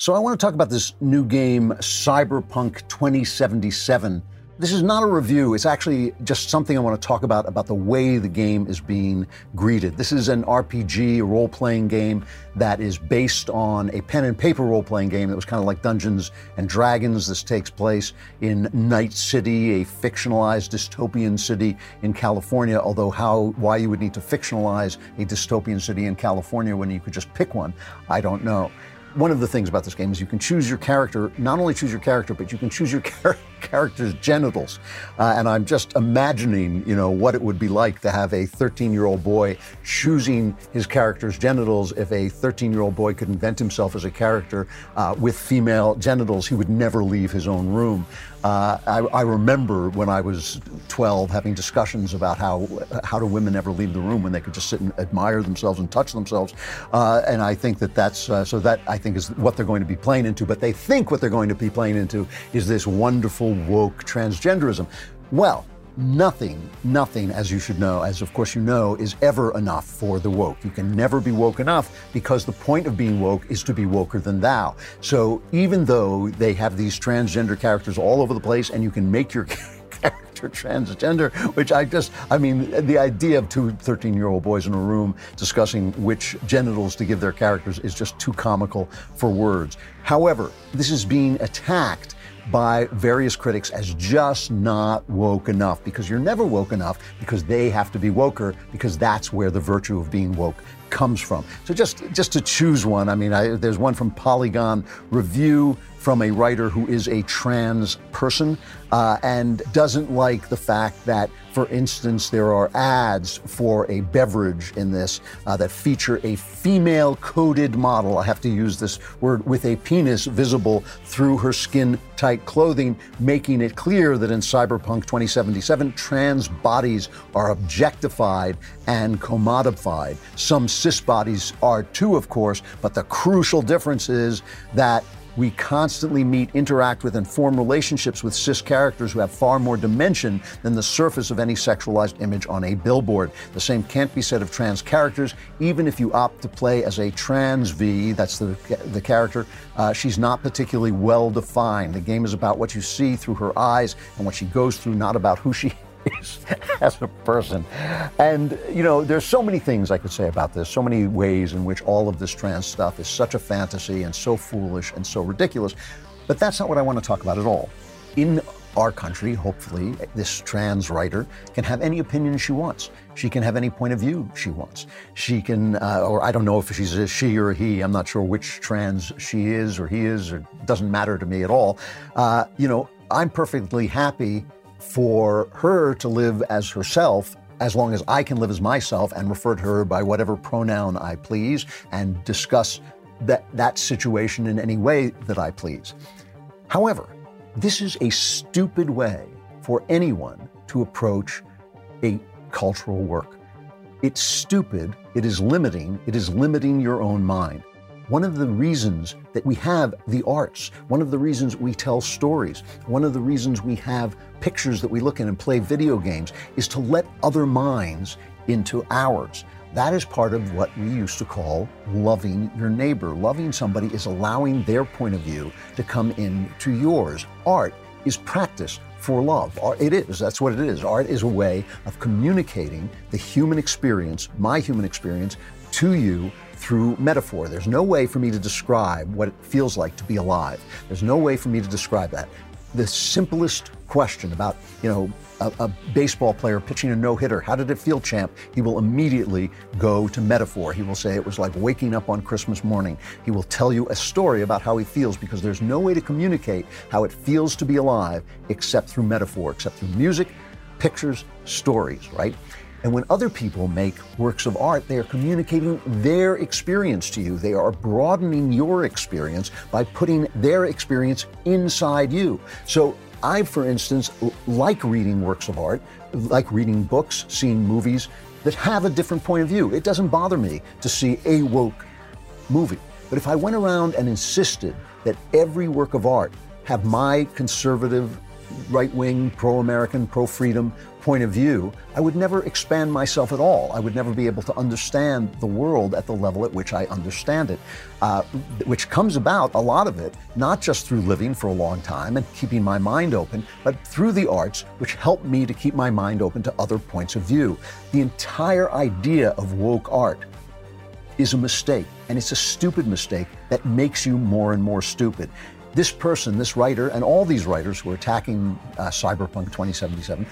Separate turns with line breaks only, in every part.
So I want to talk about this new game, Cyberpunk 2077. This is not a review. It's actually just something I want to talk about about the way the game is being greeted. This is an RPG, role-playing game that is based on a pen and paper role-playing game that was kind of like Dungeons and Dragons. This takes place in Night City, a fictionalized dystopian city in California. Although how why you would need to fictionalize a dystopian city in California when you could just pick one, I don't know one of the things about this game is you can choose your character, not only choose your character, but you can choose your char- character's genitals. Uh, and I'm just imagining, you know, what it would be like to have a 13 year old boy choosing his character's genitals. If a 13 year old boy could invent himself as a character uh, with female genitals, he would never leave his own room. Uh, I, I, remember when I was 12 having discussions about how how do women ever leave the room when they could just sit and admire themselves and touch themselves, uh, and I think that that's uh, so that I think is what they're going to be playing into. But they think what they're going to be playing into is this wonderful woke transgenderism. Well, Nothing, nothing, as you should know, as of course you know, is ever enough for the woke. You can never be woke enough because the point of being woke is to be woker than thou. So even though they have these transgender characters all over the place and you can make your character transgender, which I just, I mean, the idea of two 13 year old boys in a room discussing which genitals to give their characters is just too comical for words. However, this is being attacked by various critics as just not woke enough because you're never woke enough because they have to be woker because that's where the virtue of being woke comes from. So just just to choose one, I mean, I, there's one from Polygon Review from a writer who is a trans person uh, and doesn't like the fact that, for instance, there are ads for a beverage in this uh, that feature a female coded model. I have to use this word with a penis visible through her skin tight clothing, making it clear that in Cyberpunk 2077, trans bodies are objectified and commodified. Some cis bodies are too, of course, but the crucial difference is that we constantly meet, interact with, and form relationships with cis characters who have far more dimension than the surface of any sexualized image on a billboard. The same can't be said of trans characters. Even if you opt to play as a trans V, that's the, the character, uh, she's not particularly well defined. The game is about what you see through her eyes and what she goes through, not about who she as a person. And, you know, there's so many things I could say about this, so many ways in which all of this trans stuff is such a fantasy and so foolish and so ridiculous. But that's not what I want to talk about at all. In our country, hopefully, this trans writer can have any opinion she wants. She can have any point of view she wants. She can, uh, or I don't know if she's a she or a he. I'm not sure which trans she is or he is, or doesn't matter to me at all. Uh, you know, I'm perfectly happy for her to live as herself as long as I can live as myself and refer to her by whatever pronoun I please and discuss that, that situation in any way that I please. However, this is a stupid way for anyone to approach a cultural work. It's stupid, it is limiting, it is limiting your own mind. One of the reasons that we have the arts, one of the reasons we tell stories, one of the reasons we have pictures that we look at and play video games is to let other minds into ours. That is part of what we used to call loving your neighbor. Loving somebody is allowing their point of view to come into yours. Art is practice for love. It is, that's what it is. Art is a way of communicating the human experience, my human experience, to you through metaphor. There's no way for me to describe what it feels like to be alive. There's no way for me to describe that. The simplest question about, you know, a, a baseball player pitching a no hitter, how did it feel, champ? He will immediately go to metaphor. He will say it was like waking up on Christmas morning. He will tell you a story about how he feels because there's no way to communicate how it feels to be alive except through metaphor, except through music, pictures, stories, right? And when other people make works of art, they are communicating their experience to you. They are broadening your experience by putting their experience inside you. So I, for instance, like reading works of art, like reading books, seeing movies that have a different point of view. It doesn't bother me to see a woke movie. But if I went around and insisted that every work of art have my conservative right wing, pro American, pro freedom point of view, I would never expand myself at all. I would never be able to understand the world at the level at which I understand it, uh, which comes about, a lot of it, not just through living for a long time and keeping my mind open, but through the arts, which help me to keep my mind open to other points of view. The entire idea of woke art is a mistake, and it's a stupid mistake that makes you more and more stupid. This person, this writer, and all these writers who are attacking uh, Cyberpunk 2077,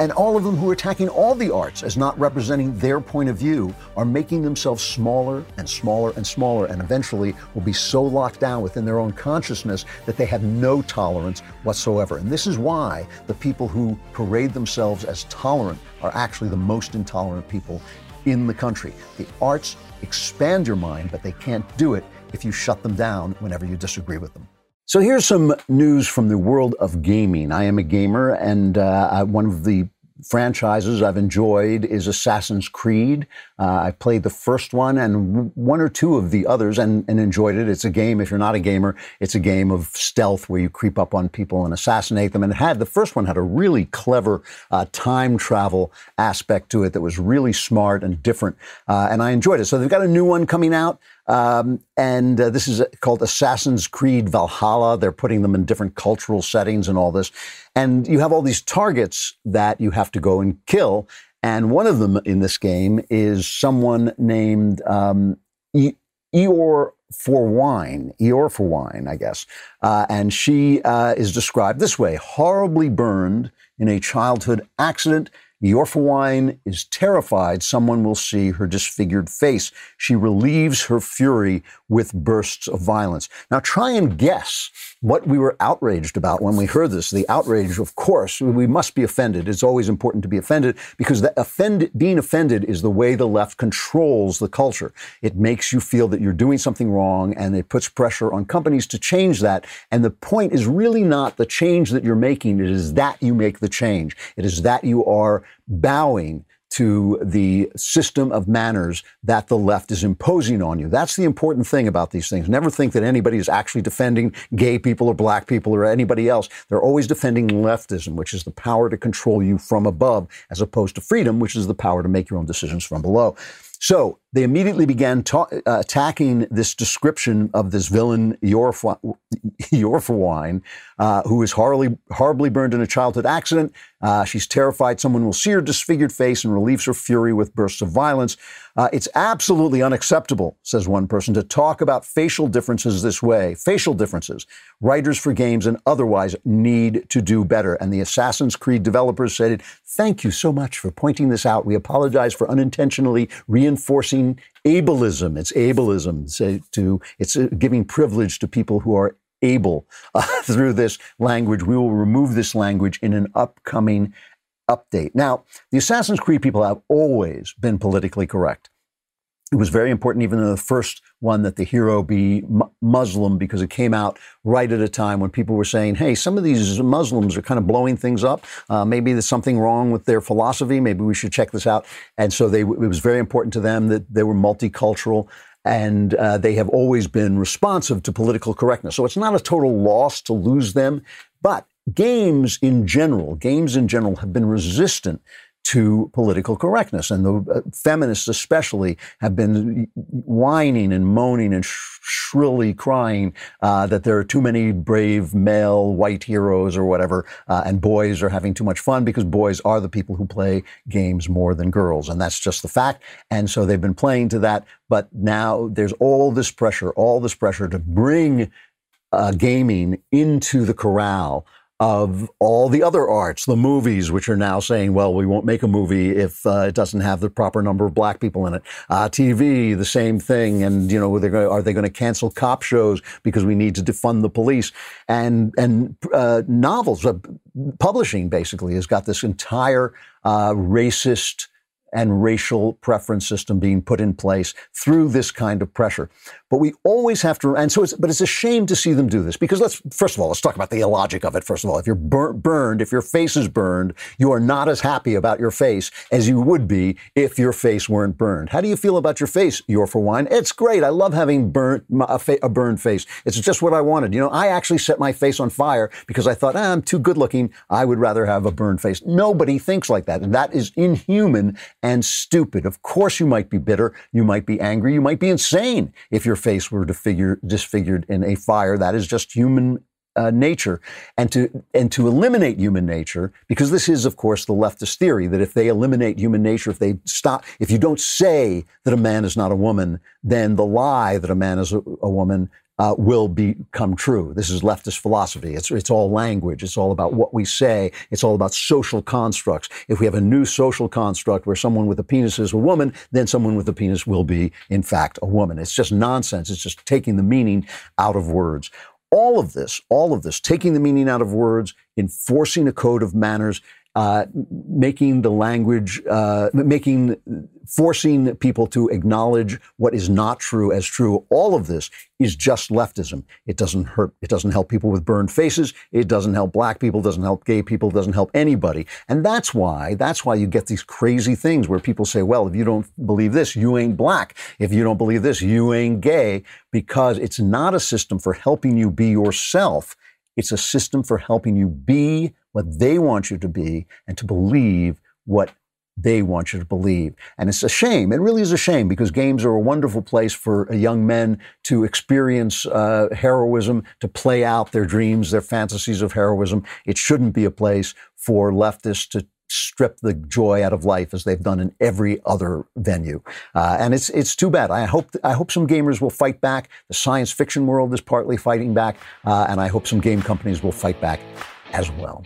and all of them who are attacking all the arts as not representing their point of view are making themselves smaller and smaller and smaller, and eventually will be so locked down within their own consciousness that they have no tolerance whatsoever. And this is why the people who parade themselves as tolerant are actually the most intolerant people in the country. The arts expand your mind, but they can't do it if you shut them down whenever you disagree with them. So here's some news from the world of gaming. I am a gamer, and uh, one of the franchises I've enjoyed is Assassin's Creed. Uh, I played the first one and one or two of the others and, and, enjoyed it. It's a game, if you're not a gamer, it's a game of stealth where you creep up on people and assassinate them. And it had, the first one had a really clever uh, time travel aspect to it that was really smart and different. Uh, and I enjoyed it. So they've got a new one coming out. Um, and uh, this is called Assassin's Creed Valhalla. They're putting them in different cultural settings and all this. And you have all these targets that you have to go and kill. And one of them in this game is someone named um, e- Eeyore for wine, Eorforwine, I guess. Uh, and she uh, is described this way horribly burned in a childhood accident Wine is terrified someone will see her disfigured face. She relieves her fury with bursts of violence. Now, try and guess what we were outraged about when we heard this. The outrage, of course, we must be offended. It's always important to be offended because the offended, being offended is the way the left controls the culture. It makes you feel that you're doing something wrong and it puts pressure on companies to change that. And the point is really not the change that you're making. It is that you make the change. It is that you are bowing to the system of manners that the left is imposing on you. That's the important thing about these things. Never think that anybody is actually defending gay people or black people or anybody else. They're always defending leftism, which is the power to control you from above, as opposed to freedom, which is the power to make your own decisions from below. So they immediately began ta- uh, attacking this description of this villain, Eorforwine, uh, who is horribly, horribly burned in a childhood accident. Uh, she's terrified someone will see her disfigured face and relieves her fury with bursts of violence. Uh, it's absolutely unacceptable, says one person, to talk about facial differences this way. Facial differences. Writers for games and otherwise need to do better. And the Assassin's Creed developers said, Thank you so much for pointing this out. We apologize for unintentionally reinforcing ableism. It's ableism. To, it's giving privilege to people who are able uh, through this language. We will remove this language in an upcoming update. Now, the Assassin's Creed people have always been politically correct. It was very important, even in the first one, that the hero be Muslim because it came out right at a time when people were saying, hey, some of these Muslims are kind of blowing things up. Uh, maybe there's something wrong with their philosophy. Maybe we should check this out. And so they, it was very important to them that they were multicultural and uh, they have always been responsive to political correctness. So it's not a total loss to lose them, but games in general, games in general have been resistant to political correctness. And the uh, feminists, especially, have been whining and moaning and sh- shrilly crying uh, that there are too many brave male white heroes or whatever, uh, and boys are having too much fun because boys are the people who play games more than girls. And that's just the fact. And so they've been playing to that. But now there's all this pressure, all this pressure to bring uh, gaming into the corral of all the other arts, the movies, which are now saying, well, we won't make a movie if uh, it doesn't have the proper number of black people in it. Uh, TV, the same thing. And, you know, are they going to cancel cop shows because we need to defund the police? And, and uh, novels, uh, publishing basically has got this entire uh, racist and racial preference system being put in place through this kind of pressure. But we always have to, and so it's, but it's a shame to see them do this because let's, first of all, let's talk about the illogic of it. First of all, if you're bur- burned, if your face is burned, you are not as happy about your face as you would be if your face weren't burned. How do you feel about your face, You're for Wine? It's great. I love having burnt, a, fa- a burned face. It's just what I wanted. You know, I actually set my face on fire because I thought, ah, I'm too good looking. I would rather have a burned face. Nobody thinks like that. And that is inhuman and stupid. Of course, you might be bitter. You might be angry. You might be insane if your face were disfigured, in a fire. That is just human uh, nature and to and to eliminate human nature because this is of course the leftist theory that if they eliminate human nature if they stop if you don't say that a man is not a woman then the lie that a man is a, a woman uh, will become true. This is leftist philosophy. It's, it's all language. It's all about what we say. It's all about social constructs. If we have a new social construct where someone with a penis is a woman, then someone with a penis will be, in fact, a woman. It's just nonsense. It's just taking the meaning out of words. All of this, all of this, taking the meaning out of words, enforcing a code of manners, uh, making the language, uh, making, forcing people to acknowledge what is not true as true. All of this is just leftism. It doesn't hurt. It doesn't help people with burned faces. It doesn't help black people. Doesn't help gay people. Doesn't help anybody. And that's why, that's why you get these crazy things where people say, well, if you don't believe this, you ain't black. If you don't believe this, you ain't gay, because it's not a system for helping you be yourself. It's a system for helping you be what they want you to be and to believe what they want you to believe. And it's a shame. It really is a shame because games are a wonderful place for young men to experience uh, heroism, to play out their dreams, their fantasies of heroism. It shouldn't be a place for leftists to strip the joy out of life as they've done in every other venue. Uh, and it's it's too bad. I hope I hope some gamers will fight back. The science fiction world is partly fighting back, uh, and I hope some game companies will fight back as well.